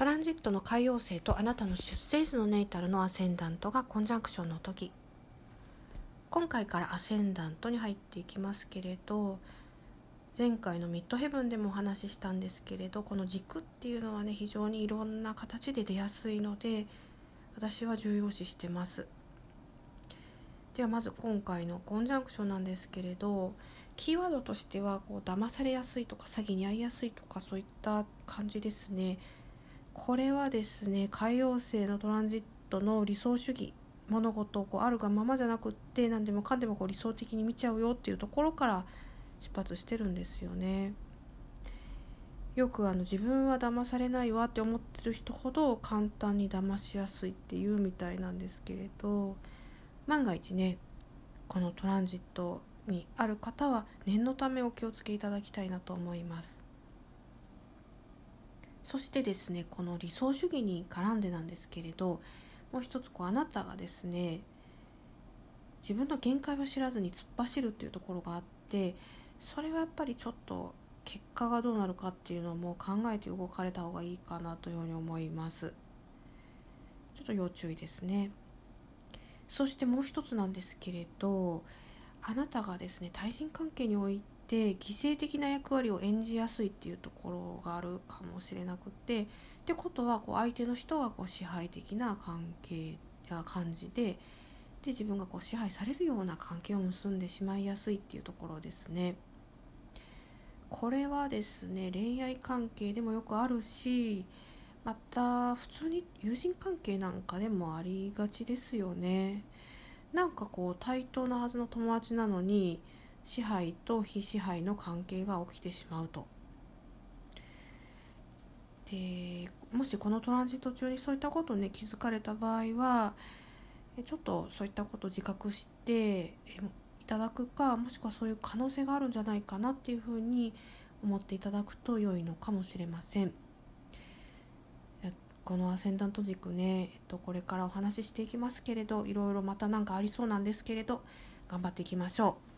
トランジットの海洋星とあなたの出生図のネイタルのアセンダントがコンジャンクションの時。今回からアセンダントに入っていきますけれど前回のミッドヘブンでもお話ししたんですけれどこの軸っていうのはね非常にいろんな形で出やすいので私は重要視してます。ではまず今回のコンジャンクションなんですけれどキーワードとしてはこう騙されやすいとか詐欺に遭いやすいとかそういった感じですね。これはですね海洋星のトランジットの理想主義物事をこうあるがままじゃなくって何でもかんでもこう理想的に見ちゃうよっていうところから出発してるんですよね。よくあの自分は騙されないわって思ってる人ほど簡単に騙しやすいっていうみたいなんですけれど万が一ねこのトランジットにある方は念のためお気をつけいただきたいなと思います。そしてですねこの理想主義に絡んでなんですけれどもう一つこうあなたがですね自分の限界を知らずに突っ走るっていうところがあってそれはやっぱりちょっと結果がどうなるかっていうのも考えて動かれた方がいいかなというふうに思います。ちょっと要注意ですね。そしてもう一つなんですけれどあなたがですね対人関係において犠牲的な役割を演じやすいっていうところがあるかもしれなくてってことはこう相手の人がこう支配的な関係や感じでで自分がこう支配されるような関係を結んでしまいやすいっていうところですね。これはですね恋愛関係でもよくあるしまた普通に友人関係なんかでもありがちですよね。なんかこう対等なはずの友達なのに支配と非支配の関係が起きてしまうと。でもしこのトランジット中にそういったことをね気づかれた場合はちょっとそういったことを自覚していただくかもしくはそういう可能性があるんじゃないかなっていうふうに思っていただくと良いのかもしれません。このアセンダント軸ね、えっと、これからお話ししていきますけれどいろいろまた何かありそうなんですけれど頑張っていきましょう。